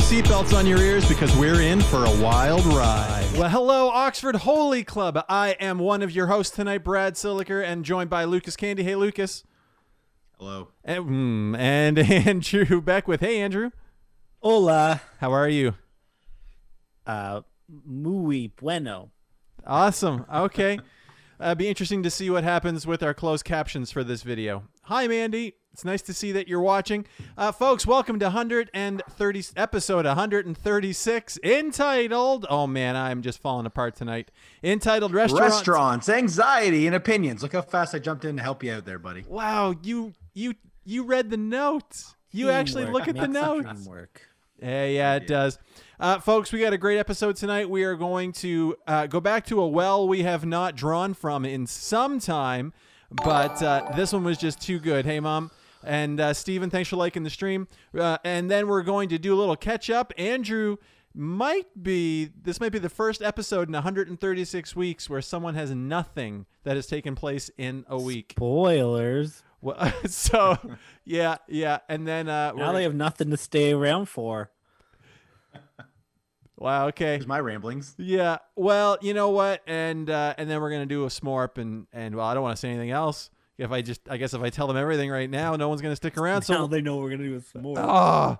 some seatbelts on your ears because we're in for a wild ride. Well, hello, Oxford Holy Club. I am one of your hosts tonight, Brad Siliker, and joined by Lucas Candy. Hey, Lucas. Hello. And, mm, and Andrew Beckwith. Hey, Andrew. Hola. How are you? Uh, muy bueno. Awesome. Okay. uh, be interesting to see what happens with our closed captions for this video. Hi, Mandy. It's nice to see that you're watching. Uh, folks, welcome to 130 episode 136 entitled Oh man, I'm just falling apart tonight. Entitled Restaurants. Restaurants, anxiety, and opinions. Look how fast I jumped in to help you out there, buddy. Wow, you you you read the notes. You actually look at the makes notes. Teamwork. Yeah, yeah, it does. Uh, folks, we got a great episode tonight. We are going to uh, go back to a well we have not drawn from in some time, but uh, this one was just too good. Hey, Mom. And uh, Steven, thanks for liking the stream. Uh, and then we're going to do a little catch up. Andrew might be, this might be the first episode in 136 weeks where someone has nothing that has taken place in a week. Spoilers. Well, so, yeah, yeah. And then, uh, Now they have nothing to stay around for. Wow, okay. Here's my ramblings. Yeah. Well, you know what? And uh, and then we're gonna do a smorp and and well, I don't want to say anything else. If I just, I guess if I tell them everything right now, no one's gonna stick around. now So, they know we're gonna do some more. ah.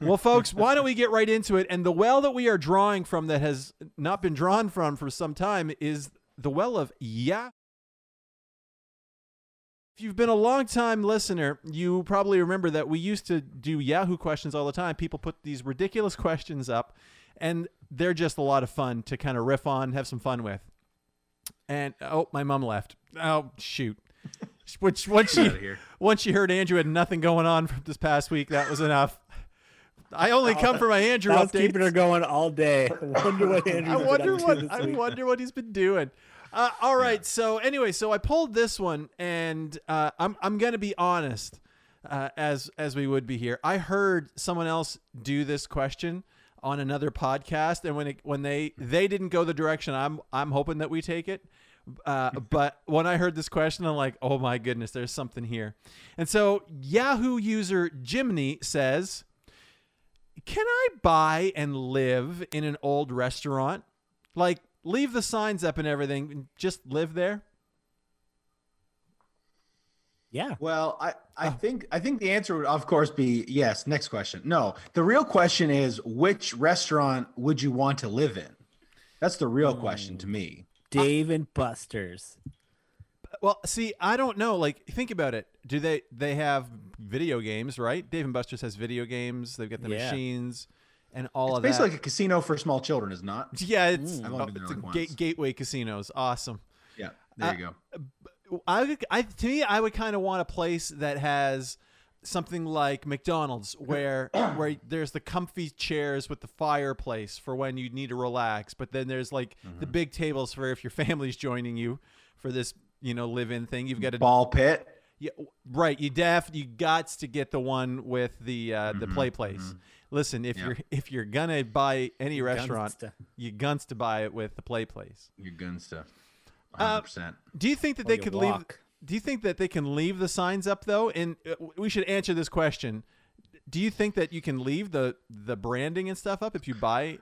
well, folks, why don't we get right into it? And the well that we are drawing from that has not been drawn from for some time is the well of yeah. If you've been a long time listener, you probably remember that we used to do Yahoo questions all the time. People put these ridiculous questions up, and they're just a lot of fun to kind of riff on, have some fun with. And oh, my mom left. Oh shoot! Which once she here. once she heard Andrew had nothing going on from this past week, that was enough. I only come for my Andrew I was updates. keeping her going all day. I wonder what Andrew's I wonder up what I week. wonder what he's been doing. Uh, all right, so anyway, so I pulled this one, and uh, I'm I'm gonna be honest, uh, as as we would be here. I heard someone else do this question on another podcast, and when it, when they they didn't go the direction I'm I'm hoping that we take it. Uh, but when I heard this question, I'm like, oh my goodness, there's something here. And so Yahoo user Jimny says, can I buy and live in an old restaurant? Like, leave the signs up and everything, and just live there? Yeah. Well, I, I Oh. think I think the answer would of course be yes. Next question. No, the real question is which restaurant would you want to live in? That's the real question to me. Dave and Buster's. Well, see, I don't know. Like, think about it. Do they they have video games, right? Dave and Buster's has video games. They've got the Yeah. machines and all It's of that. basically like a casino for small children, is not? yeah, it's, I've only been it's like gate, once. gateway casinos. Awesome. Yeah, there Uh, you go. I, I to me, I would kind of want a place that has something like McDonald's, where where there's the comfy chairs with the fireplace for when you need to relax, but then there's like mm-hmm. the big tables for if your family's joining you for this you know live-in thing. You've got a ball pit. Yeah, right. You def you got to get the one with the uh, the mm-hmm, play place. Mm-hmm. Listen, if yeah. you're if you're gonna buy any restaurant, you guns to buy it with the play place. Your guns to. 100%. Uh, do you think that or they could walk. leave? Do you think that they can leave the signs up though? And uh, we should answer this question. Do you think that you can leave the the branding and stuff up if you buy?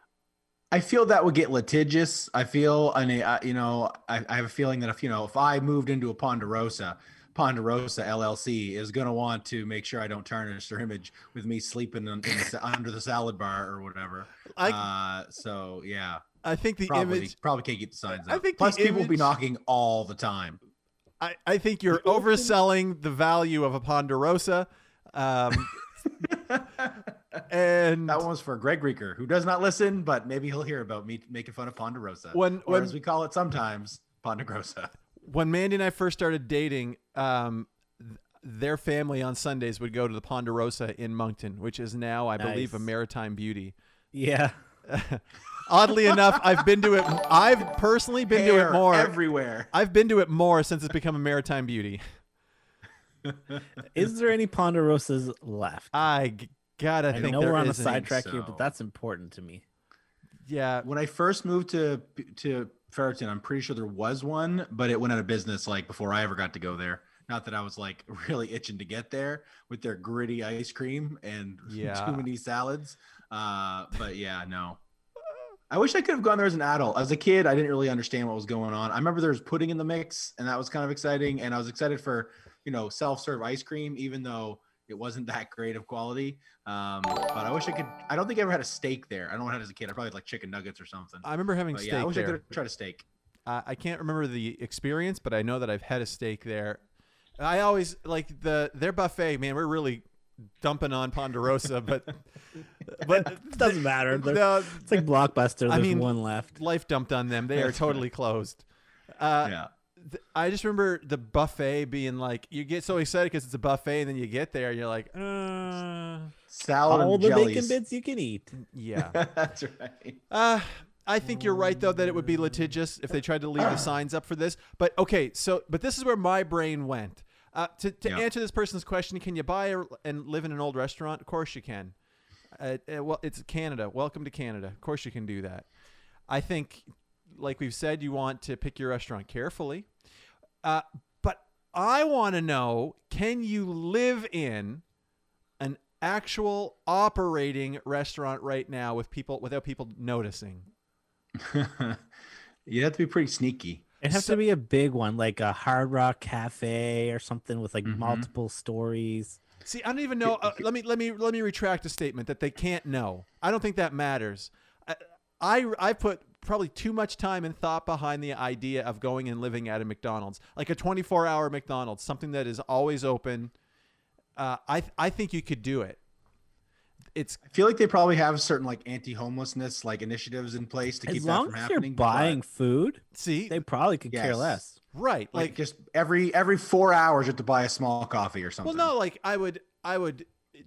I feel that would get litigious. I feel, and you know, I, I have a feeling that if you know, if I moved into a Ponderosa, Ponderosa LLC is going to want to make sure I don't tarnish their image with me sleeping the, under the salad bar or whatever. I, uh, so yeah, I think the probably image. probably can't get the signs I up. think the Plus, people will be knocking all the time. I, I think you're overselling the value of a Ponderosa. Um, and That one was for Greg Reeker, who does not listen, but maybe he'll hear about me making fun of Ponderosa, When- or when- as we call it sometimes, Ponderosa. when Mandy and I first started dating, um, th- their family on Sundays would go to the Ponderosa in Moncton, which is now, I believe, a maritime beauty. Yeah. Oddly enough, I've been to it. I've personally been to it more. everywhere. I've been to it more since it's become a maritime beauty. Is there any Ponderosas left? I g- gotta I think know there we're on a isn't. sidetrack here, but that's important to me. Yeah, when I first moved to to Fredericton, I'm pretty sure there was one, but it went out of business like before I ever got to go there. Not that I was like really itching to get there with their gritty ice cream and Yeah. too many salads. Uh, but yeah, no. I wish I could have gone there as an adult. As a kid, I didn't really understand what was going on. I remember there was pudding in the mix, and that was kind of exciting. And I was excited for you know self-serve ice cream, even though it wasn't that great of quality. Um, but I wish I could. I don't think I ever had a steak there. I don't know what I had as a kid. I probably had like chicken nuggets or something. I remember having But steak yeah, I wish I could have tried a steak. Uh, I can't remember the experience, but I know that I've had a steak there. I always like the their buffet. Man, we're really dumping on Ponderosa, but but It doesn't matter. They're- no, It's like Blockbuster. I mean, one left. life dumped on them. They are totally closed. Uh, yeah. th- I just remember the buffet being like, you get so excited because it's a buffet, and then you get there, and you're like, uh, Salad All and the jellies. bacon bits you can eat. yeah. That's right. Uh, I think you're right though that it would be litigious if they tried to leave the signs up for this. But okay, so but this is where my brain went. Uh, to to Yeah. answer this person's question, can you buy a, and live in an old restaurant? Of course you can. Uh, uh, well, it's Canada. Welcome to Canada. Of course you can do that. I think, like we've said, you want to pick your restaurant carefully. Uh, but I want to know: Can you live in an actual operating restaurant right now with people without people noticing? you have to be pretty sneaky. It has So- to be a big one, like a Hard Rock Cafe or something with like Mhm. multiple stories. See, I don't even know. Uh, let me let me let me retract a statement that they can't know. I don't think that matters. I I, I put probably too much time and thought behind the idea of going and living at a McDonald's, like a 24-hour McDonald's, something that is always open. Uh, I I think you could do it. It's I feel like they probably have certain like anti-homelessness like initiatives in place to keep As that long from as happening. you're but, buying food, see they probably could care less. right like, like just every every four hours you have to buy a small coffee or something. Well, no, like I would, I would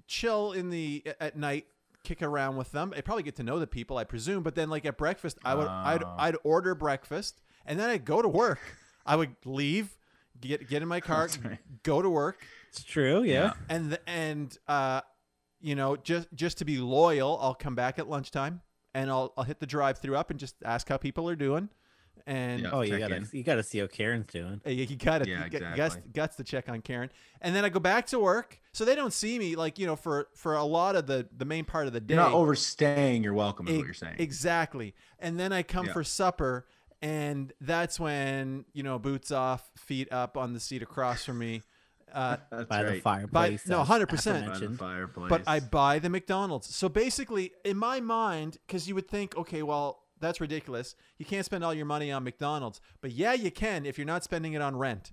chill in the at night, kick around with them. I probably get to know the people, I presume. But then, like at breakfast, I would, I'd, Oh. I'd order breakfast, and then I'd go to work. I would leave, get get in my car, right. go to work, It's true, yeah. and the, and uh, you know, just just to be loyal, I'll come back at lunchtime, and I'll I'll hit the drive through up and just ask how people are doing, and. Yeah. Oh, you check gotta in. you gotta see how Karen's doing. Uh, You got it. Yeah, you got, guts, exactly. guts to check on Karen, and then I go back to work, so they don't see me like you know for for a lot of the the main part of the day. you're not overstaying You're welcome, is E- what you're saying. Exactly, and then I come Yeah. for supper, and that's when you know boots off, feet up on the seat across from me. Uh, That's by the right. fireplace. no, 100%. By the aforementioned. fireplace. but I buy the McDonald's. So basically, in my mind, because you would think, okay, well, that's ridiculous. You can't spend all your money on McDonald's, but yeah, you can if you're not spending it on rent,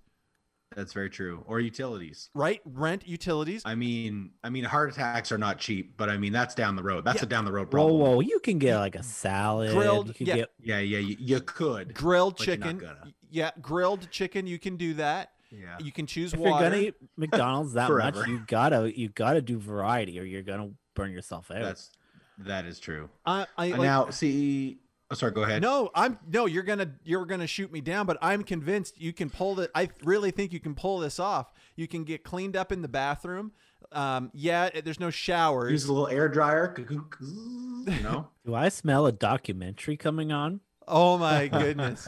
That's very true. Or utilities. right? Rent, utilities. I mean, I mean, heart attacks are not cheap, but I mean that's down the road. That's Yeah. a down the road Whoa, problem. whoa! You can get like a salad. Grilled- You could yeah. get Yeah, yeah, you, you could. grilled But you're not chicken. gonna. Yeah, grilled chicken. You can do that. Yeah. You can choose if water. you're gonna eat McDonald's that much, you gotta you gotta do variety, or you're gonna burn yourself out. That's that is true. I, I, like- now, see, oh, sorry, go ahead. no, I'm no. You're gonna you're gonna shoot me down, but I'm convinced you can pull it. I really think you can pull this off. You can get cleaned up in the bathroom. Um, yeah, there's no showers. use a little air dryer. You know, do I smell a documentary coming on? Oh my goodness.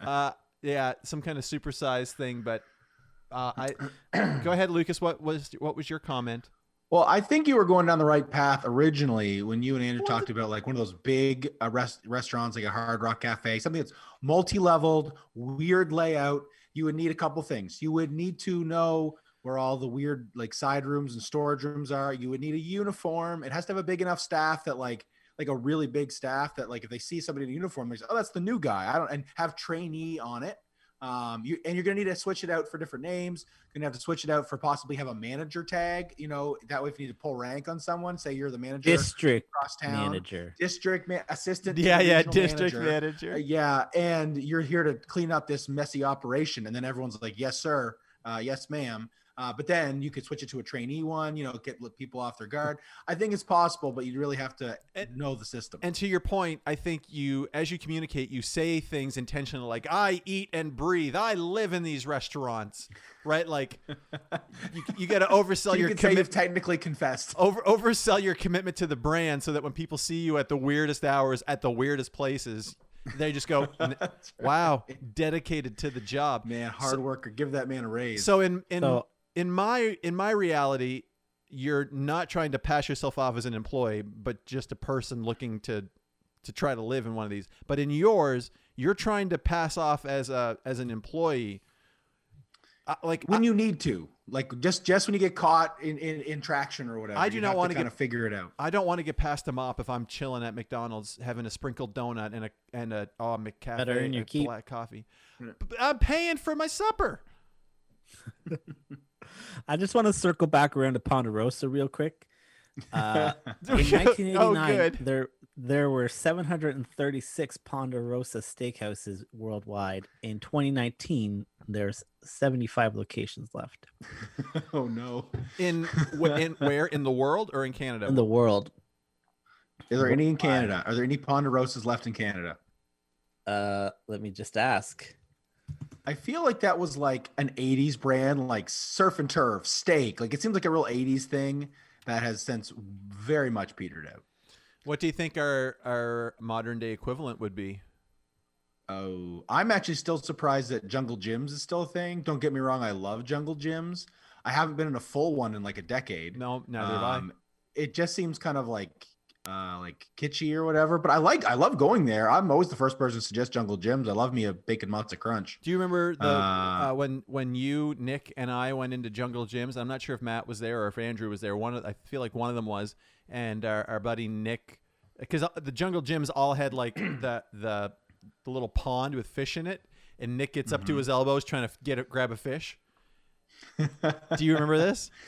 uh, yeah, some kind of supersized thing. But uh, I go ahead, Lucas. What was what was your comment? Well, I think you were going down the right path originally when you and Andrew talked about like one of those big uh, rest- restaurants, like a Hard Rock Cafe, something that's multi-leveled, weird layout. You would need a couple things. You would need to know where all the weird like side rooms and storage rooms are. You would need a uniform. It has to have a big enough staff that like like a really big staff that like if they see somebody in a uniform, they say, "Oh, that's the new guy." I don't and have trainee on it. Um, you and you're gonna need to switch it out for different names. You're gonna have to switch it out for possibly have a manager tag. You know that way if you need to pull rank on someone, say you're the manager District across town, manager. district ma- assistant. Yeah, yeah, district manager. manager. Uh, yeah, and you're here to clean up this messy operation, and then everyone's like, "Yes, sir. Uh, yes, ma'am." Uh, but then you could switch it to a trainee one. You know, get people off their guard. I think it's possible, but you really have to And- know the system. And to your point, I think you, as you communicate, you say things intentionally, like "I eat and breathe. I live in these restaurants," right? Like you, you got to oversell you your can say you've commitment. technically confessed. over oversell your commitment to the brand so that when people see you at the weirdest hours at the weirdest places they just go "N- right. wow dedicated to the job man, hard worker. Give that man a raise. so in in So- in my in my reality you're not trying to pass yourself off as an employee, but just a person looking to to try to live in one of these. But in yours, you're trying to pass off as a as an employee. Uh, like when I, you need to, like just just when you get caught in in, in traction or whatever. I do not wanna kind get- of figure it out. I don't want to get past a mop if I'm chilling at McDonald's having a sprinkled donut and a and a oh McCafe Better earn your and keep. black coffee. Yeah. I'm paying for my supper. I just want to circle back around to Ponderosa real quick. Uh, in Oh, 1989, good. there there were 736 Ponderosa steakhouses worldwide. In 2019, there's 75 locations left oh no! In, in where in the world or in Canada? in the world. Is there any in Canada? Are there any Ponderosas left in Canada? Uh, let me just ask. I feel like that was like an 80s brand, like surf and turf, steak. Like it seems like a real 80s thing that has since very much petered out. what do you think our our modern day equivalent would be? Oh, I'm actually still surprised that Jungle Jim's is still a thing. Don't get me wrong, I love Jungle Jim's. I haven't been in a full one in like a decade. No, neither have I. Um, It just seems kind of like uh like kitschy or whatever, but I like I love going there. I'm always the first person to suggest Jungle Jim's. I love me a bacon matzo crunch. Do you remember the Uh, uh, when when you Nick and I went into Jungle Jim's? I'm not sure if Matt was there or if Andrew was there. One of I feel like one of them was, and our, our buddy Nick, because the Jungle Jim's all had like the the the little pond with fish in it, and Nick gets up to Mm-hmm. his elbows trying to get it, grab a fish. Do you remember this?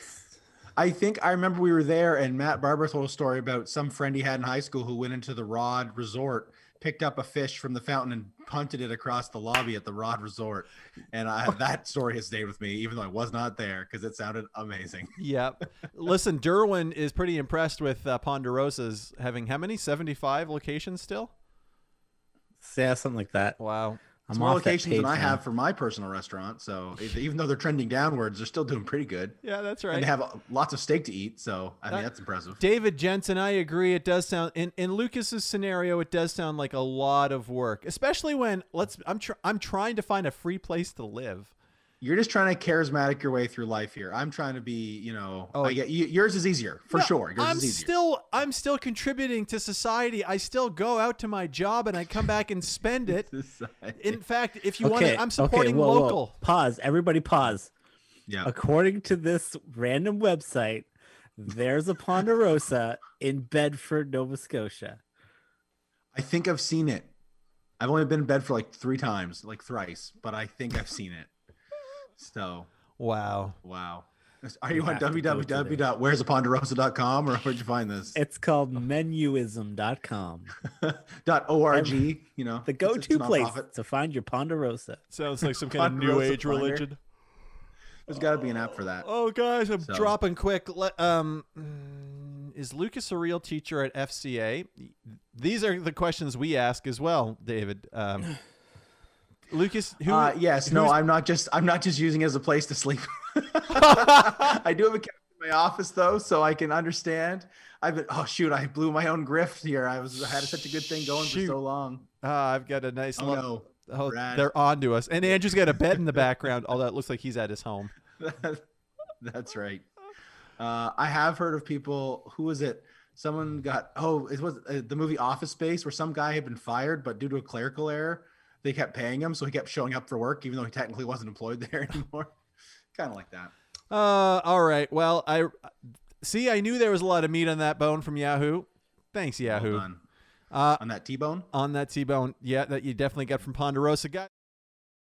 I think I remember we were there and Matt Barber told a story about some friend he had in high school who went into the Rodd Resort, picked up a fish from the fountain and punted it across the lobby at the Rodd Resort. And I, that story has stayed with me, even though I was not there, because it sounded amazing. Yep. Listen, Derwin is pretty impressed with uh, Ponderosa's having how many? 75 locations still? Yeah, something like that. Wow. I'm more locations than I now. have for my personal restaurant. So even though they're trending downwards, they're still doing pretty good. Yeah, that's right. And right. they have uh, lots of steak to eat. So I That- mean, that's impressive. David Jensen, I agree. It does sound in in Lucas's scenario. It does sound like a lot of work, especially when let's. I'm tr- I'm trying to find a free place to live. You're just trying to charismatic your way through life here. I'm trying to be, you know, Oh, I get yours is easier for No, sure. Yours I'm is still I'm still contributing to society. I still go out to my job and I come back and spend it. In fact, if you want Okay, to, I'm supporting okay, whoa, whoa. local. Pause. Everybody pause. yeah. According to this random website, there's a Ponderosa in Bedford, Nova Scotia. I think I've seen it. I've only been in bed for like three times, like thrice, but I think I've seen it. So, Wow. wow. Are you, You on have to go to www.where'saponderosa.com or where'd you find this? It's called menuism.com, Dot .org, you know. the go to place to find your Ponderosa. Sounds like some kind of new age Finder. religion. There's got to be an app for that. Oh, guys, I'm So- dropping quick. Let, um, mm, is Lucas a real teacher at FCA? These are the questions we ask as well, David. Um, Lucas, who? uh, yes, no, I'm not just I'm not just using it as a place to sleep. I do have a couch in my office though, so I can understand. I've been oh shoot, I blew my own grift here. I was I had such a good thing going Shoot. for so long. Ah, I've got a nice. Oh lo- no. oh, they're on to us, and Andrew's got a bed in the background. Although it looks like he's at his home. That's right. Uh, I have heard of people. Who was it? Someone got. Oh, it was uh, the movie Office Space, where some guy had been fired, but due to a clerical error, they kept paying him, so he kept showing up for work, even though he technically wasn't employed there anymore. kind of like that. Uh, all right. Well, I see. I knew there was a lot of meat on that bone from Yahoo. Thanks, Yahoo. Well. Uh, On that T-bone. on that T-bone, yeah, that you definitely got from Ponderosa. Got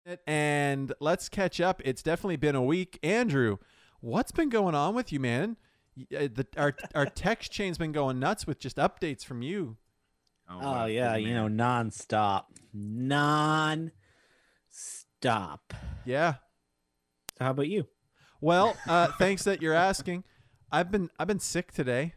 it. And let's catch up. It's definitely been a week, Andrew. What's been going on with you, man? Uh, The, our our text chain's been going nuts with just updates from you. Oh, wow, yeah, busy you know, man. non-stop, non-stop. Yeah. So how about you? Well, uh, thanks that you're asking. I've been I've been sick today.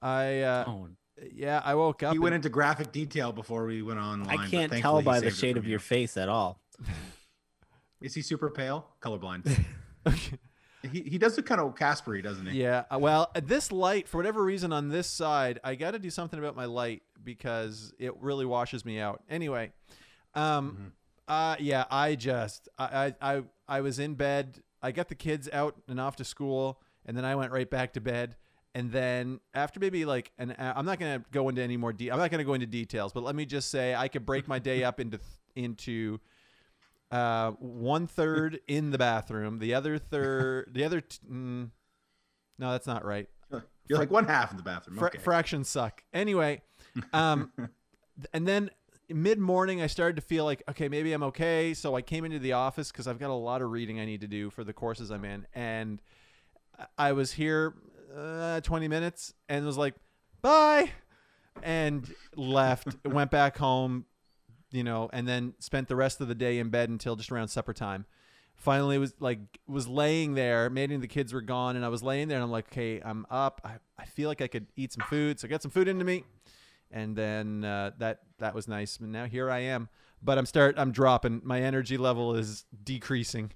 I uh, Oh, yeah, I woke up. He went and- into graphic detail before we went online. I but can't thankfully tell he by the saved it shade from of you. your face at all. Is he super pale? Colorblind. he he does look kind of Caspery, doesn't he? Yeah. uh, Well, uh, this light, for whatever reason, on this side, I got to do something about my light because it really washes me out. Anyway, um, uh, yeah, I just, I, I, I, I was in bed. I got the kids out and off to school, and then I went right back to bed. And then after maybe like an, I'm not gonna go into any more. De- I'm not gonna go into details, but let me just say I could break my day up into into uh, one third in the bathroom, the other third, the other. T- mm, no, that's not right. You're like one half in the bathroom. Fra- fractions suck. Anyway, um, and then mid morning, I started to feel like, okay, maybe I'm okay. So I came into the office because I've got a lot of reading I need to do for the courses I'm in. And I was here uh, 20 minutes and was like, bye. And left, went back home, you know, and then spent the rest of the day in bed until just around supper time finally was like was laying there maybe the kids were gone and i was laying there and i'm like okay i'm up i, I feel like i could eat some food so I got some food into me and then uh, that that was nice and now here i am. But i'm start i'm dropping. My energy level is decreasing.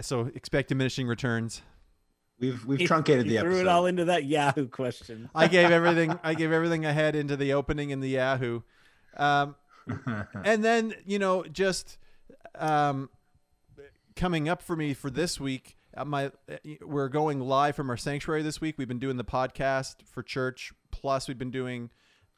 So expect diminishing returns. We've we've truncated You the threw episode. it all into that Yahoo question. i gave everything i gave everything i had into the opening in the yahoo. Um, and then you know just um, coming up for me for this week uh, my we're going live from our sanctuary this week. We've been doing the podcast for church plus we've been doing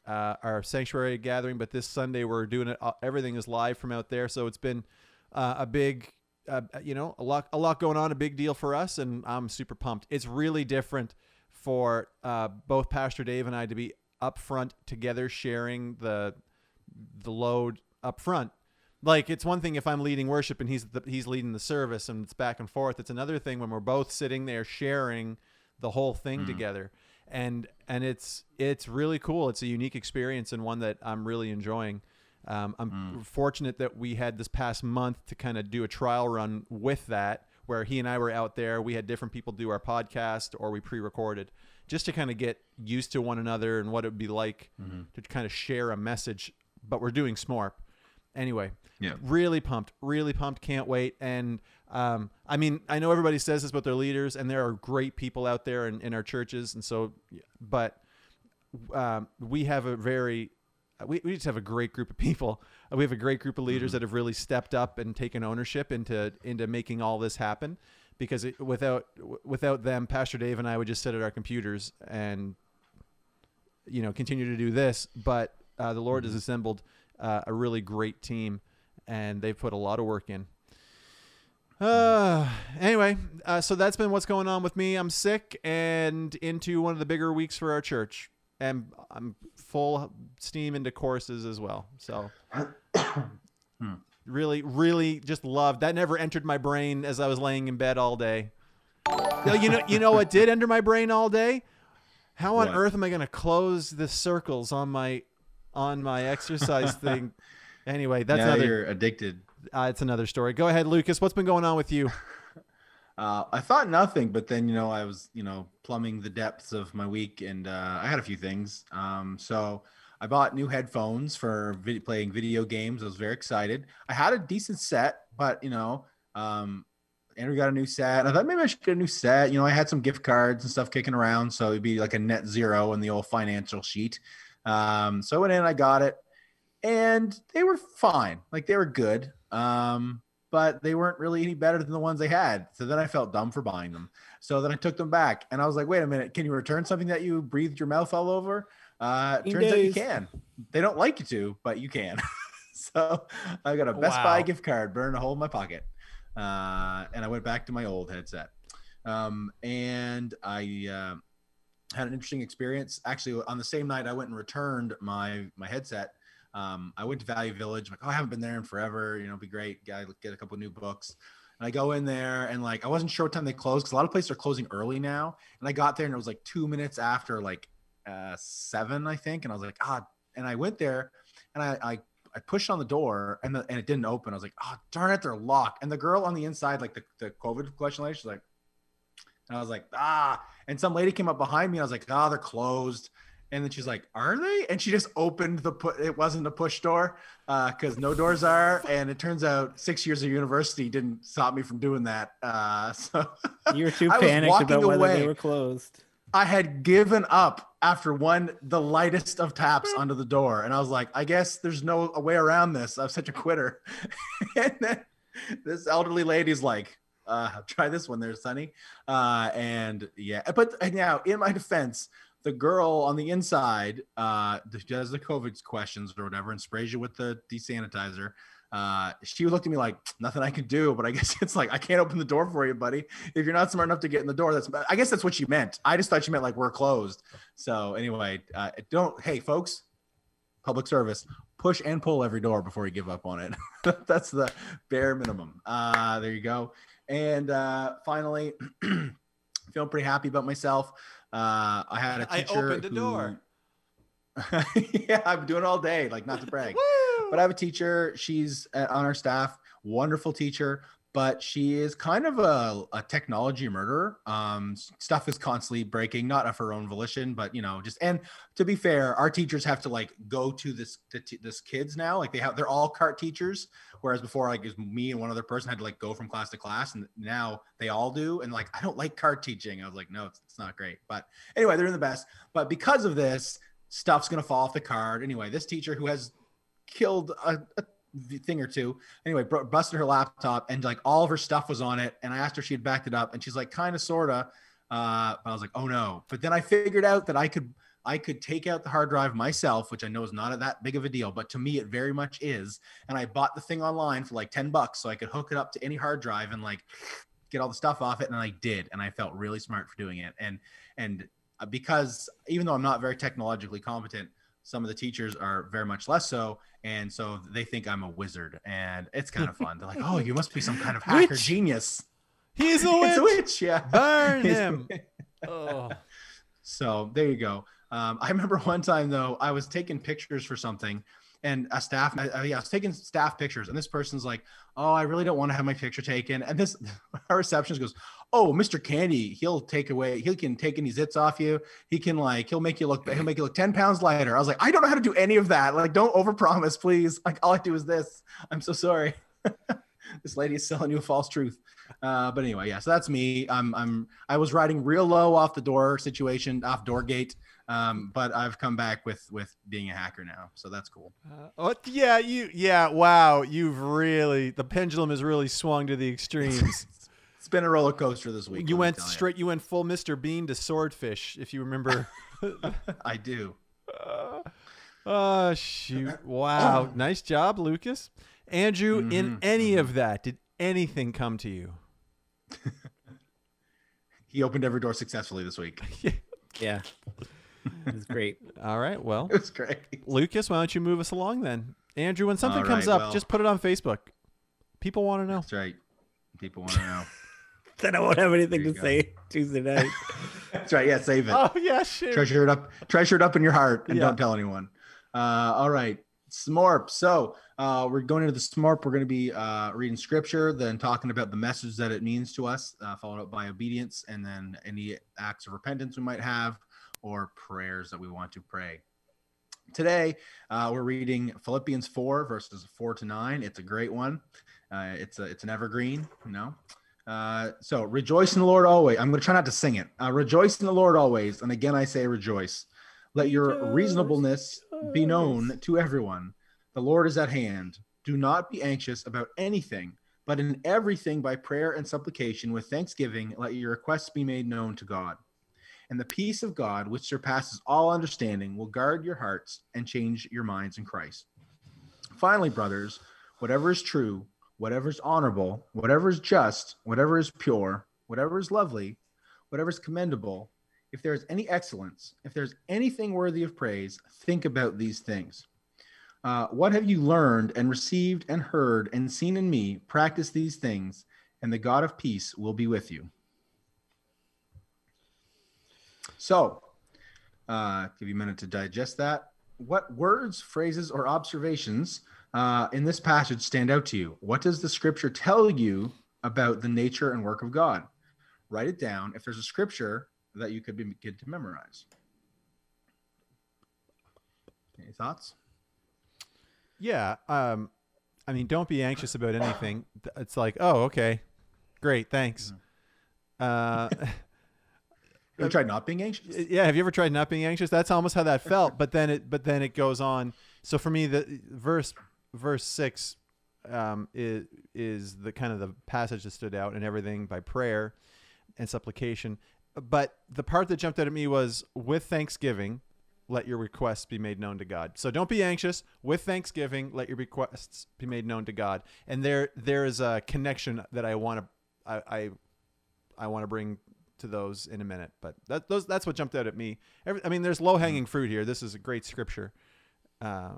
uh, our sanctuary gathering but this sunday we're doing it everything is live from out there. So it's been uh, a big uh, you know a lot a lot going on a big deal for us and i'm super pumped. It's really different for uh, both pastor dave and i to be up front together sharing the the load up front like it's one thing if I'm leading worship and he's the, he's leading the service and it's back and forth. It's another thing when we're both sitting there sharing the whole thing together, and and it's it's really cool. It's a unique experience and one that I'm really enjoying. Um, I'm fortunate that we had this past month to kind of do a trial run with that, where he and I were out there. We had different people do our podcast or we pre-recorded, just to kind of get used to one another and what it would be like to kind of share a message. But we're doing SMORP anyway Yeah. really pumped really pumped can't wait and um, i mean i know everybody says this about their leaders and there are great people out there in, in our churches and so but um, we have a very we, we just have a great group of people. We have a great group of leaders that have really stepped up and taken ownership into into making all this happen because it, without without them pastor dave and i would just sit at our computers and you know continue to do this but uh, the lord has assembled uh, a really great team and they've put a lot of work in uh, anyway uh, so that's been what's going on with me. I'm sick and into one of the bigger weeks for our church. And i'm full steam into courses as well. So really really just loved that never entered my brain as i was laying in bed all day. No, you know you know what did enter my brain all day? How on What? earth am i going to close the circles on my on my exercise thing? Anyway that's now another you're addicted. Uh, it's another story go ahead lucas what's been going on with you Uh, I thought nothing, but then you know I was you know plumbing the depths of my week, and uh, I had a few things. Um, so I bought new headphones for vid- playing video games. I was very excited. I had a decent set, but you know, um, Andrew got a new set. I thought maybe I should get a new set. You know, I had some gift cards and stuff kicking around, so it'd be like a net zero in the old financial sheet. Um, so I went in, I got it, and they were fine. Like they were good. Um, but they weren't really any better than the ones they had. So then I felt dumb for buying them. So then I took them back and I was like, wait a minute, can you return something that you breathed your mouth all over? Uh, turns out you can. They don't like you to, but you can. so I got a Best Buy gift card burned a hole in my pocket. Uh, and I went back to my old headset. Um, and I uh, had an interesting experience. Actually, on the same night, I went and returned my my headset. Um, I went to Value Village. I'm like, oh, I haven't been there in forever. You know, be great. Guy, get a couple new books. And I go in there and like I wasn't sure what time they closed because a lot of places are closing early now. And I got there and it was like two minutes after like uh, seven, I think. And I was like, ah. And I went there and I I, I pushed on the door and the, and it didn't open. I was like, oh darn it, they're locked. And the girl on the inside, like the the COVID question lady, she's like, and I was like, ah. And some lady came up behind me. And I was like, ah, they're closed. And then she's like, "Are they?" And she just opened the put. It wasn't a push door because no doors are. And it turns out six years of university didn't stop me from doing that. Uh, so You were too panicked walking about whether away. they were closed. I had given up after one, the lightest of taps onto the door, and I was like, "I guess there's no way around this. I'm such a quitter." and then this elderly lady's like, Uh, try this one there, Sonny. Uh, and yeah, but now in my defense, the girl on the inside uh, does the COVID questions or whatever and sprays you with the desanitizer. Uh, she looked at me like nothing I can do, but I guess it's like I can't open the door for you, buddy. If you're not smart enough to get in the door, that's I guess that's what she meant. I just thought she meant like we're closed. So anyway, uh, don't hey folks, public service, push and pull every door before you give up on it. that's the bare minimum. Uh, there you go. And uh, finally, feeling pretty happy about myself. Uh, I had a teacher. I opened the who, door. yeah, I'm doing it all day, like not to brag. but I have a teacher. She's uh, on our staff, wonderful teacher, but she is kind of a, a technology murderer. Um, stuff is constantly breaking, not of her own volition, but you know, just and to be fair, our teachers have to like go to this to t- this kids now. Like they have, they're all cart teachers, whereas before, like it me and one other person had to like go from class to class, and now they all do. And like I don't like cart teaching. I was like, no, it's, it's not great. But anyway, they're in the best. But because of this, stuff's gonna fall off the card. Anyway, this teacher who has killed a, a thing or two. Anyway, bro- busted her laptop and like all of her stuff was on it. And I asked her she had backed it up, and she's like, kind of, sorta. Uh, but I was like, oh no. But then I figured out that I could I could take out the hard drive myself, which I know is not that big of a deal, but to me it very much is. And I bought the thing online for like 10 bucks so I could hook it up to any hard drive and like get all the stuff off it. And I did. And I felt really smart for doing it. And and uh, because even though I'm not very technologically competent, some of the teachers are very much less so and so they think i'm a wizard and it's kind of fun they're like oh you must be some kind of hacker Witch. genius He's a it's a witch. witch yeah Burn him. Oh. so there you go um, i remember one time though i was taking pictures for something and a staff I, I, yeah, I was taking staff pictures and this person's like oh i really don't want to have my picture taken. And this our receptionist goes oh mr candy he'll take away he can take any zits off you. He can like he'll make you look he'll make you look 10 pounds lighter. I was like i don't know how to do any of that. Like don't overpromise please. Like all i do is this. I'm so sorry. This lady is selling you a false truth. Uh, but anyway yeah so that's me. I'm i'm i was riding real low off the door situation off door gate um, but i've come back with with being a hacker now so that's cool Uh, oh, yeah, you. Yeah, wow. You've really the pendulum has really swung to the extremes. it's been a roller coaster this week you let me went straight. You went full Mr. Bean to swordfish. If you remember. i do Oh shoot! Wow, nice job, Lucas. Andrew, in Mhm, any of that, did anything come to you? he opened every door successfully this week Yeah. It was great. All right. Well, it was great Lucas, why don't you move us along then? Andrew, when something All comes up, well- just put it on Facebook. People want to know. that's right people want to know Then I won't have anything to you say Tuesday night. that's right yeah save it Oh yeah, sure. treasure it up treasure it up in your heart and Yeah. don't tell anyone uh all right smorp so uh we're going into the smorp we're going to be uh reading scripture then talking about the message that it means to us uh, followed up by obedience and then any acts of repentance we might have or prayers that we want to pray today uh, we're reading philippians 4 verses 4 to 9 it's a great one uh, it's a it's an evergreen you know uh, so rejoice in the Lord always. I'm going to try not to sing it. Uh, rejoice in the Lord always. And again, I say rejoice. Let your reasonableness be known to everyone. The Lord is at hand. Do not be anxious about anything, but in everything by prayer and supplication with thanksgiving, let your requests be made known to God. And the peace of God, which surpasses all understanding, will guard your hearts and change your minds in Christ. Finally, brothers, whatever is true, whatever is honorable, whatever is just, whatever is pure, whatever is lovely, whatever is commendable, if there is any excellence, if there's anything worthy of praise, think about these things. Uh, what have you learned and received and heard and seen in me? Practice these things, and the God of peace will be with you. So, uh, give you a minute to digest that. What words, phrases, or observations uh, in this passage stand out to you? What does the scripture tell you about the nature and work of God? Write it down. If there's a scripture that you could begin to memorize. Any thoughts? Yeah. Um, I mean, don't be anxious about anything. It's like, oh, okay, great, thanks. Uh, Have you tried not being anxious? yeah. Have you ever tried not being anxious? That's almost how that felt. But then it, but then it goes on. So for me, the verse, verse six, um, is is the kind of the passage that stood out, and everything by prayer and supplication. But the part that jumped out at me was with thanksgiving, let your requests be made known to God. So don't be anxious. With thanksgiving, let your requests be made known to God. And there there is a connection that I want to I I, I want to bring to those in a minute. But that those that's what jumped out at me. Every, I mean, there's low hanging fruit here. This is a great scripture. Uh,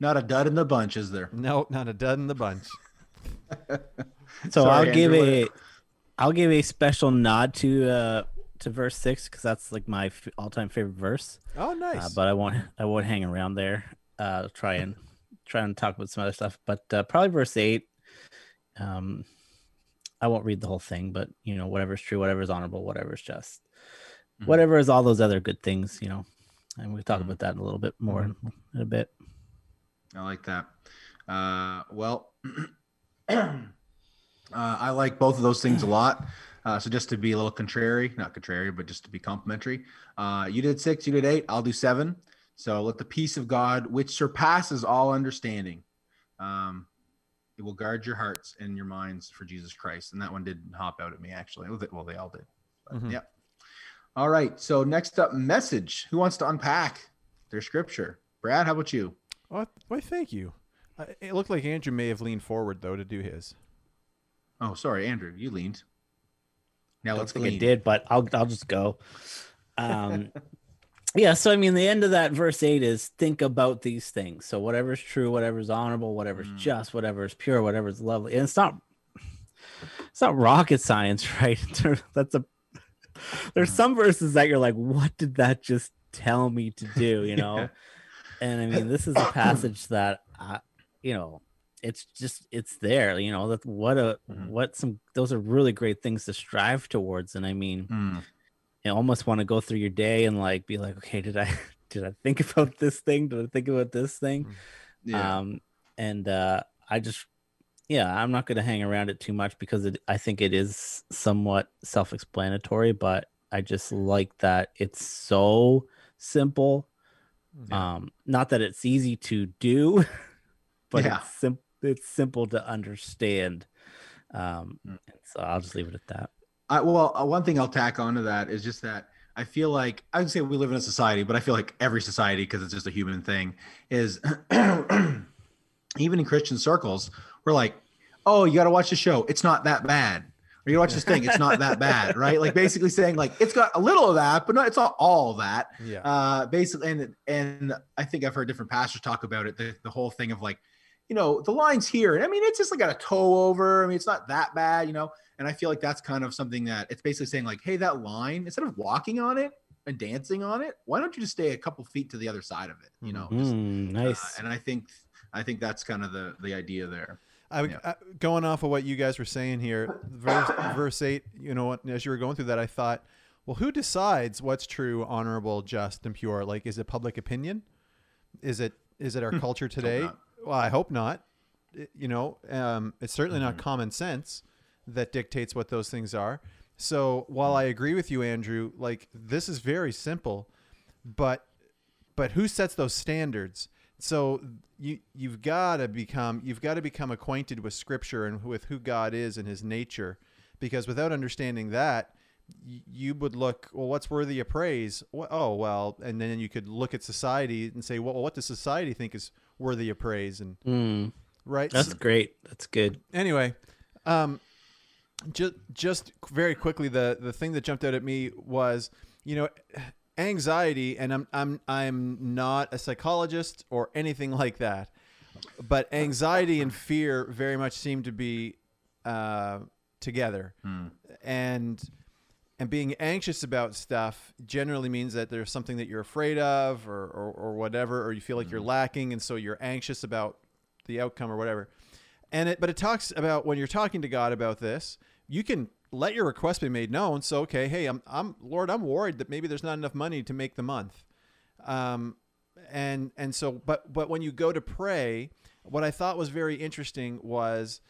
Not a dud in the bunch, is there? no, not a dud in the bunch. So Sorry, I'll give Andrew, a, I'll give a special nod to uh to verse six because that's like my f- all time favorite verse. Oh, nice. Uh, but I won't I won't hang around there. Uh, try and try and talk about some other stuff. But uh, probably verse eight. Um, I won't read the whole thing, but you know, whatever's true, whatever's honorable, whatever's just, Mhm. whatever is all those other good things, you know. And we'll talk Mhm. about that a little bit more in, in a bit. I like that. Uh, well, uh, I like both of those things a lot. Uh, so just to be a little contrary, not contrary, but just to be complimentary, uh, you did six, you did eight, I'll do seven. So let the peace of God, which surpasses all understanding, um, it will guard your hearts and your minds for Jesus Christ. And that one didn't hop out at me actually. Well, they all did. But, Mhm. Yeah. All right. So next up, message. Who wants to unpack their scripture? Brad, how about you? Oh, why, thank you. Uh, it looked like Andrew may have leaned forward though to do his. Oh, sorry, Andrew, you leaned. Now I let's don't think I glean. did, but I'll I'll just go. Um, yeah. So I mean, the end of that verse eight is think about these things. So whatever's true, whatever's honorable, whatever's Mm. just, whatever's pure, whatever's lovely, and it's not it's not rocket science, right? That's a there's Mm. some verses that you're like, what did that just tell me to do? You know. And I mean, this is a passage that I, you know, it's just it's there. You know that what a Mhm. what some those are really great things to strive towards. And I mean, Mm, you almost want to go through your day and like be like, okay, did I did I think about this thing? Did I think about this thing? yeah. Um, and uh, I just yeah, I'm not going to hang around it too much because it I think it is somewhat self-explanatory, but I just like that it's so simple. Yeah. Um, not that it's easy to do, but Yeah. it's sim- it's simple to understand. Um, Mm. so I'll just leave it at that. I, well, uh, one thing I'll tack onto that is just that I feel like I would say we live in a society, but I feel like every society, because it's just a human thing, is even in Christian circles, we're like, oh, you got to watch the show. It's not that bad. Or you watch this thing. It's not that bad, right? Like basically saying like it's got a little of that, but not. It's not all that. Yeah. uh basically and and i think i've heard different pastors talk about it the, the whole thing of like you know the lines here and i mean it's just like got a toe over i mean it's not that bad you know and i feel like that's kind of something that it's basically saying like hey that line instead of walking on it and dancing on it why don't you just stay a couple feet to the other side of it you know just, Mm, uh, nice. and i think i think that's kind of the the idea there I, Yeah. uh, going off of what you guys were saying here, verse, verse eight. You know? As you were going through that, I thought, well, who decides what's true, honorable, just, and pure? Like, is it public opinion? Is it is it our culture today? Not. Well, I hope not. It- you know, um, it's certainly not Mhm. common sense that dictates what those things are. So while I agree with you, Andrew, like this is very simple, but but who sets those standards? So you you've got to become you've got to become acquainted with Scripture and with who God is and His nature, because without understanding that, y- you would look well. What's worthy of praise? Oh well, and then you could look at society and say, well, what does society think is worthy of praise? And Mm, right, that's great. That's good. anyway, um, just just very quickly, the the thing that jumped out at me was, you know, anxiety, and I'm I'm I'm not a psychologist or anything like that, but anxiety and fear very much seem to be uh, together, Hmm. and and being anxious about stuff generally means that there's something that you're afraid of or, or, or whatever or you feel like you're lacking and so you're anxious about the outcome or whatever. And it but it talks about when you're talking to god about this you can let your request be made known. So okay hey i'm, I'm lord i'm worried that maybe there's not enough money to make the month. Um, and and so but but when you go to pray what i thought was very interesting was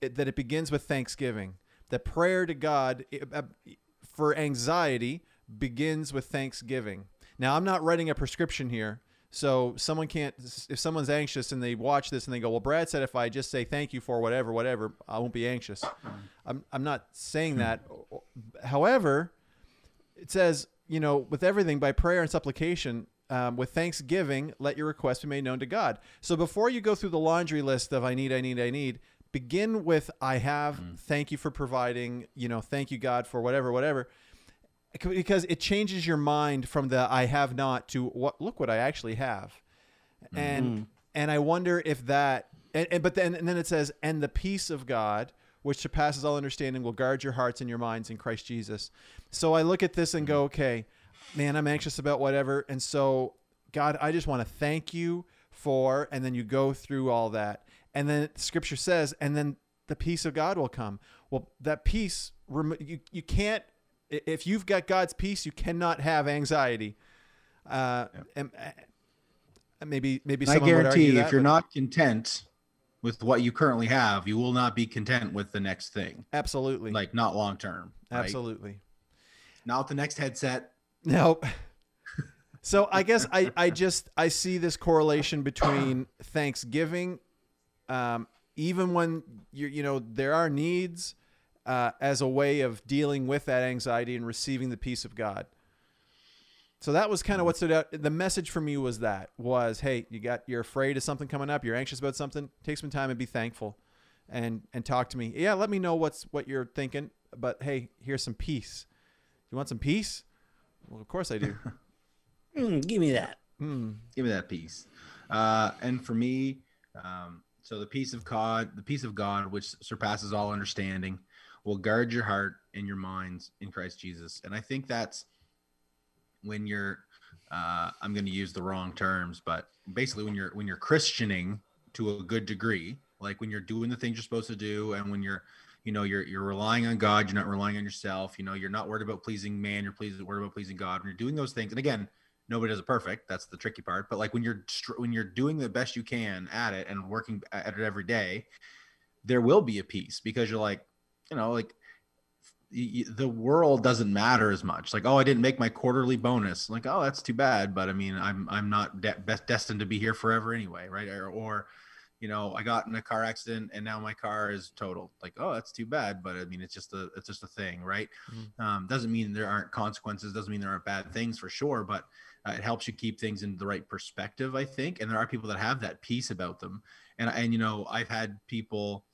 that it begins with thanksgiving. That prayer to god uh, for anxiety begins with thanksgiving now i'm not writing a prescription here So someone can't if someone's anxious and they watch this and they go, "Well, Brad said if I just say thank you for whatever, whatever, I won't be anxious." I'm I'm not saying that. However, it says, you know, with everything by prayer and supplication, um, with thanksgiving, let your requests be made known to God. So before you go through the laundry list of I need, I need, I need, begin with I have. Mm. Thank you for providing. You know, thank you God for whatever, whatever because it changes your mind from the I have not to what look what I actually have. Mm. And mm. and I wonder if that and, and but then and then it says and the peace of God which surpasses all understanding will guard your hearts and your minds in Christ Jesus. So I look at this and go, okay, man, I'm anxious about whatever and so God, I just want to thank you for and then you go through all that. And then scripture says and then the peace of God will come. Well, that peace you, you can't if you've got God's peace, you cannot have anxiety. Uh, and, uh, maybe maybe I someone would argue guarantee that, if you're but- not content with what you currently have, you will not be content with the next thing. absolutely, Like not long term. right? absolutely, Not the next headset. nope. so I guess I I just I see this correlation between Thanksgiving, um, even when you you know there are needs, uh, as a way of dealing with that anxiety and receiving the peace of God. So that was kind of what stood out. The message for me was that was, hey, you got you're afraid of something coming up, you're anxious about something, take some time and be thankful, and and talk to me. Yeah, let me know what's what you're thinking. But hey, here's some peace. You want some peace? Well, of course I do. Mm, give me that. Hmm. Give me that peace. Uh, and for me, um, so the peace of God, the peace of God, which surpasses all understanding, will guard your heart and your minds in Christ Jesus. And I think that's when you're, uh, I'm going to use the wrong terms, but basically when you're when you're Christianing to a good degree, like when you're doing the things you're supposed to do, and when you're you know you're you're relying on god you're not relying on yourself you know you're not worried about pleasing man you're pleased worried about pleasing god when you're doing those things and again nobody does it perfect that's the tricky part but like when you're str- when you're doing the best you can at it and working at it every day there will be a piece because you're like you know like the world doesn't matter as much like oh i didn't make my quarterly bonus like oh that's too bad but i mean i'm i'm not de- best destined to be here forever anyway right or, or you know, I got in a car accident and now my car is totaled. Like, oh, that's too bad, but I mean, it's just a it's just a thing, right? Um, doesn't mean there aren't consequences. Doesn't mean there aren't bad things for sure, but uh, it helps you keep things in the right perspective, I think. And there are people that have that peace about them. And and you know, I've had people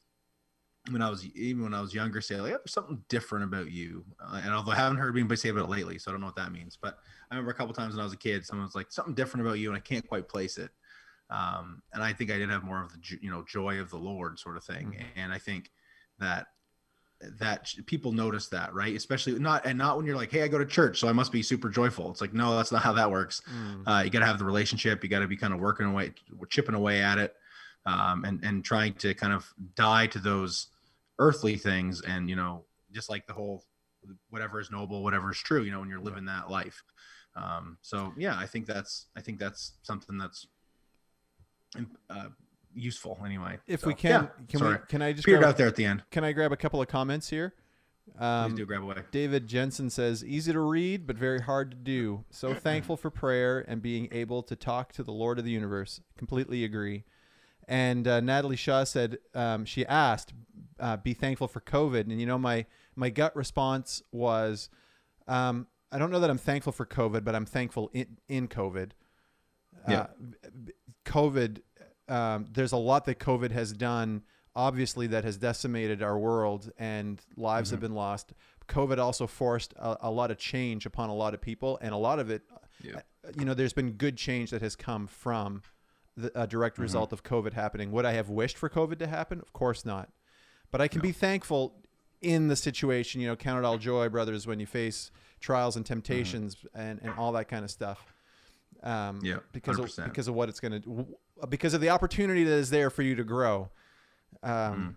when I was even when I was younger say like, yeah, there's something different about you. Uh, and although I haven't heard anybody say about it lately, so I don't know what that means. But I remember a couple times when I was a kid, someone was like something different about you, and I can't quite place it um, and I think I did have more of the you know joy of the Lord sort of thing, and I think that that people notice that right, especially not and not when you're like, hey, I go to church, so I must be super joyful. It's like no, that's not how that works. Mm. Uh, you got to have the relationship. You got to be kind of working away, chipping away at it, um, and and trying to kind of die to those earthly things, and you know, just like the whole whatever is noble, whatever is true, you know, when you're living that life. Um, so yeah, I think that's I think that's something that's uh, useful anyway. If So, we can, yeah, can sorry. we? Can I just Peered grab, out there at the end. can I grab a couple of comments here? Please Um, do grab away. David Jensen says, easy to read, but very hard to do. So thankful for prayer and being able to talk to the Lord of the universe. Completely agree. And uh, Natalie Shaw said, um, she asked, uh, be thankful for COVID. And, you know, my, my gut response was, um, I don't know that I'm thankful for COVID, but I'm thankful in, in COVID. Yeah. Uh, COVID, um, there's a lot that COVID has done, obviously, that has decimated our world and lives have been lost. COVID also forced a, a lot of change upon a lot of people, and a lot of it, Yeah. uh, you know, there's been good change that has come from the a direct result of COVID happening. Would I have wished for COVID to happen? Of course not. But I can be thankful in the situation. You know, count it all joy, brothers, when you face trials and temptations and, and all that kind of stuff. Um, Yeah, because of, 100%. because of what it's going to, because of the opportunity that is there for you to grow. Um, Mm.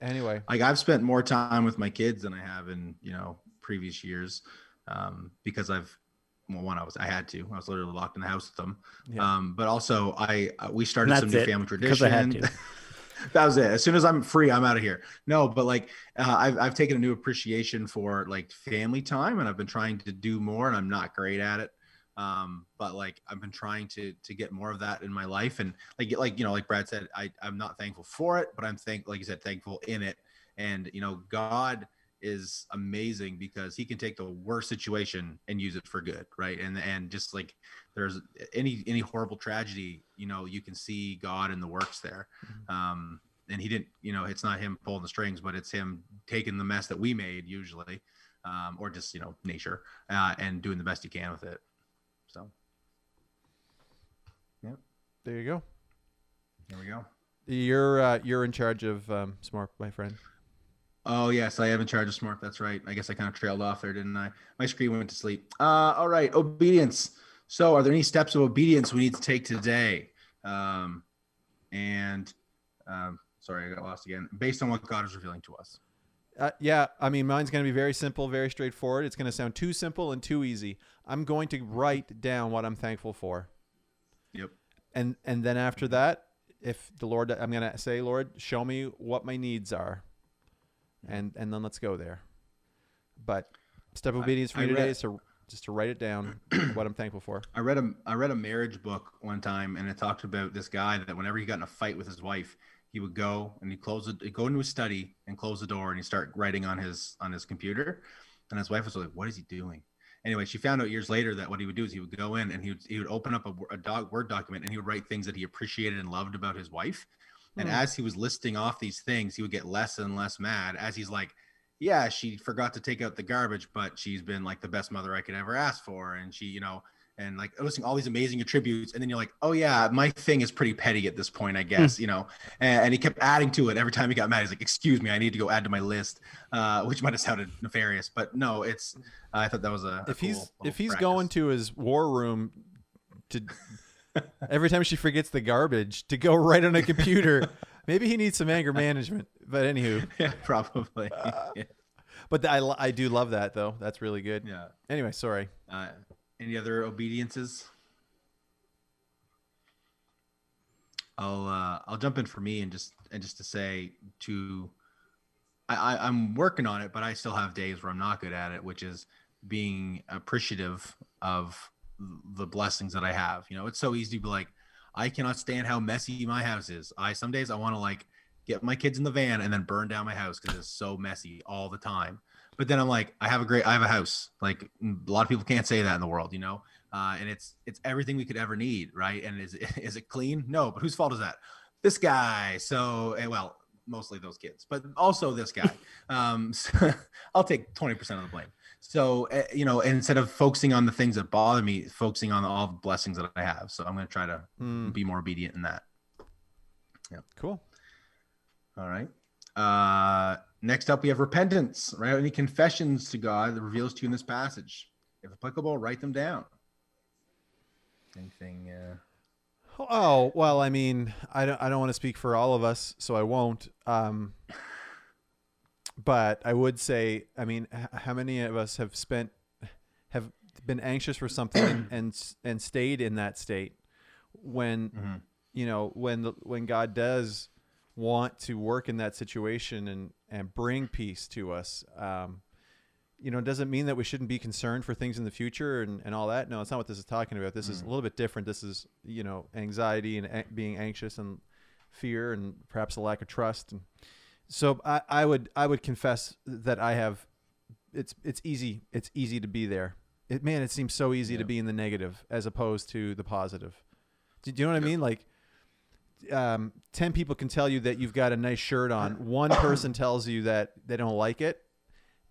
Anyway, Like I've spent more time with my kids than I have in you know previous years, um, because I've well one I was I had to I was literally locked in the house with them, Yeah. um, but also I uh, we started some new it, family 'cause tradition. I had to. that was it. As soon as I'm free, I'm out of here. No, but like uh, I've I've taken a new appreciation for like family time, and I've been trying to do more, and I'm not great at it. Um, but like I've been trying to to get more of that in my life, and like like you know, like Brad said, I I'm not thankful for it, but I'm thank like you said, thankful in it. And you know, God is amazing because He can take the worst situation and use it for good, right? And and just like there's any any horrible tragedy, you know, you can see God in the works there. Um, and he didn't, you know, it's not him pulling the strings, but it's him taking the mess that we made usually, um, or just you know nature, uh, and doing the best he can with it. So There you go. there we go. You're uh, you're in charge of um, Smart, my friend. Oh yes, I am in charge of Smart. That's right. I guess I kind of trailed off there, didn't I? My screen went to sleep. Uh, all right, obedience. So, are there any steps of obedience we need to take today? Um, and um, sorry, I got lost again. Based on what God is revealing to us. Uh, yeah, I mean, mine's going to be very simple, very straightforward. It's going to sound too simple and too easy. I'm going to write down what I'm thankful for, Yep. And and then after that, if the Lord, I'm going to say, Lord, show me what my needs are, and and then let's go there. But step of I- obedience for I me today read- is to just to write it down what I'm thankful for. I read a I read a marriage book one time, and it talked about this guy that whenever he got in a fight with his wife, he would go and he close it, go into his study and close the door, and he start writing on his on his computer. And his wife was like, "What is he doing?" Anyway, she found out years later that what he would do is he would go in and he would he would open up a, a dog word document and he would write things that he appreciated and loved about his wife. And Hmm. as he was listing off these things, he would get less and less mad as he's like, yeah, she forgot to take out the garbage, but she's been like the best mother I could ever ask for. And she, you know, and like listing all these amazing attributes. And then you're like, oh, yeah, my thing is pretty petty at this point, I hmm. guess, you know. And, and he kept adding to it every time he got mad. He's like, excuse me, I need to go add to my list, uh, which might have sounded nefarious, but no, it's, I thought that was a, a if he's cool if he's practice. going to his war room to every time she forgets the garbage to go right on a computer, maybe he needs some anger management. But anywho, yeah, probably. yeah. but I I do love that though. That's really good. yeah. Anyway, sorry. Uh, Any other obediences? I'll uh, I'll jump in for me and just and just to say to I, I I'm working on it, but I still have days where I'm not good at it, which is being appreciative of the blessings that I have. You know, it's so easy to be like, I cannot stand how messy my house is. I some days I want to like get my kids in the van and then burn down my house because it's so messy all the time. But then I'm like, I have a great, I have a house. Like a lot of people can't say that in the world, you know. Uh, and it's it's everything we could ever need, right? And is is it clean? No, but whose fault is that? This guy. So eh, well, mostly those kids, but also this guy. um, so I'll take twenty percent of the blame. So uh, you know, instead of focusing on the things that bother me, focusing on all the blessings that I have. So I'm going to try to Hmm, be more obedient in that. Yeah. Cool. All right. Uh, next up, we have repentance. Right? Any confessions to God that reveals to you in this passage? If applicable, write them down. Anything? Uh, Oh well, I mean, I don't I don't want to speak for all of us, so I won't. Um, but I would say, I mean, how many of us have spent have been anxious for something and and, and stayed in that state when mhm. you know when the, when God does want to work in that situation and and bring peace to us. Um, you know, it doesn't mean that we shouldn't be concerned for things in the future and, and all that. No, it's not what this is talking about. This is a little bit different. This is, you know, anxiety and a- being anxious and fear and perhaps a lack of trust. And so I, I would, I would confess that I have, it's, it's easy. It's easy to be there. It, man, it seems so easy to be in the negative as opposed to the positive. Do, do you know what I mean? Like, um, 10 people can tell you that you've got a nice shirt on. One person tells you that they don't like it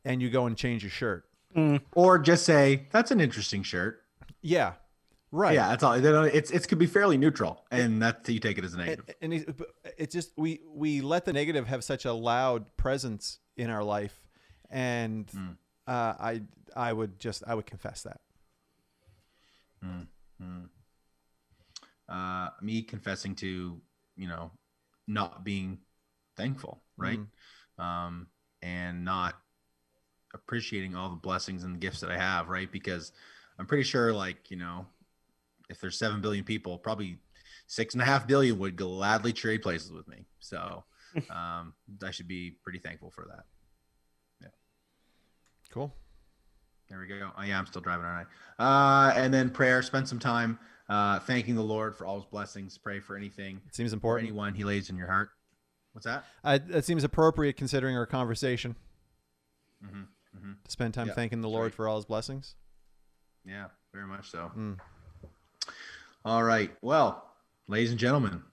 and you go and change your shirt. Or just say that's an interesting shirt. Yeah. Right. Yeah, that's all. It's it could be fairly neutral, and that you take it as a negative. And, and it's just we we let the negative have such a loud presence in our life, and Mm. uh, I I would just I would confess that. Uh, me confessing to you know not being thankful right um, and not appreciating all the blessings and gifts that i have right because i'm pretty sure like you know if there's 7 billion people probably six and a half billion would gladly trade places with me so um, i should be pretty thankful for that Yeah. Cool. There we go. Oh yeah, I'm still driving, aren't I? Uh, and then prayer. Spend some time uh, thanking the Lord for all His blessings. Pray for anything, It seems important. anyone He lays in your heart. What's that? Uh, that seems appropriate considering our conversation. Mhm, mhm. To spend time Yeah, thanking the Lord right. for all his blessings. Yeah, very much so. Mm. All right. Well, ladies and gentlemen,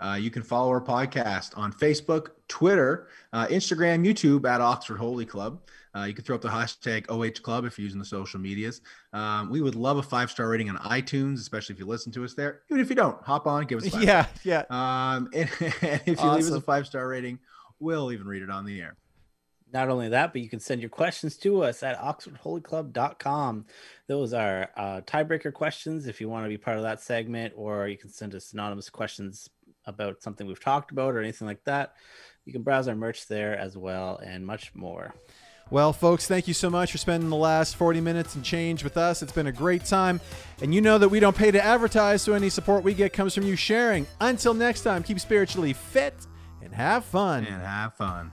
uh, you can follow our podcast on Facebook, Twitter, uh, Instagram, YouTube at Oxford Holy Club. Uh, you can throw up the hashtag OH Club if you're using the social medias. Um, we would love a five star rating on iTunes, especially if you listen to us there. Even if you don't, hop on, give us a five. Yeah, yeah. Um, and, and if you leave us a five star rating, we'll even read it on the air. Not only that, but you can send your questions to us at oxfordholyclub.com. Those are uh, tiebreaker questions if you want to be part of that segment, or you can send us anonymous questions about something we've talked about or anything like that. You can browse our merch there as well and much more. Well, folks, thank you so much for spending the last 40 minutes and change with us. It's been a great time. And you know that we don't pay to advertise, so any support we get comes from you sharing. Until next time, keep spiritually fit and have fun. And have fun.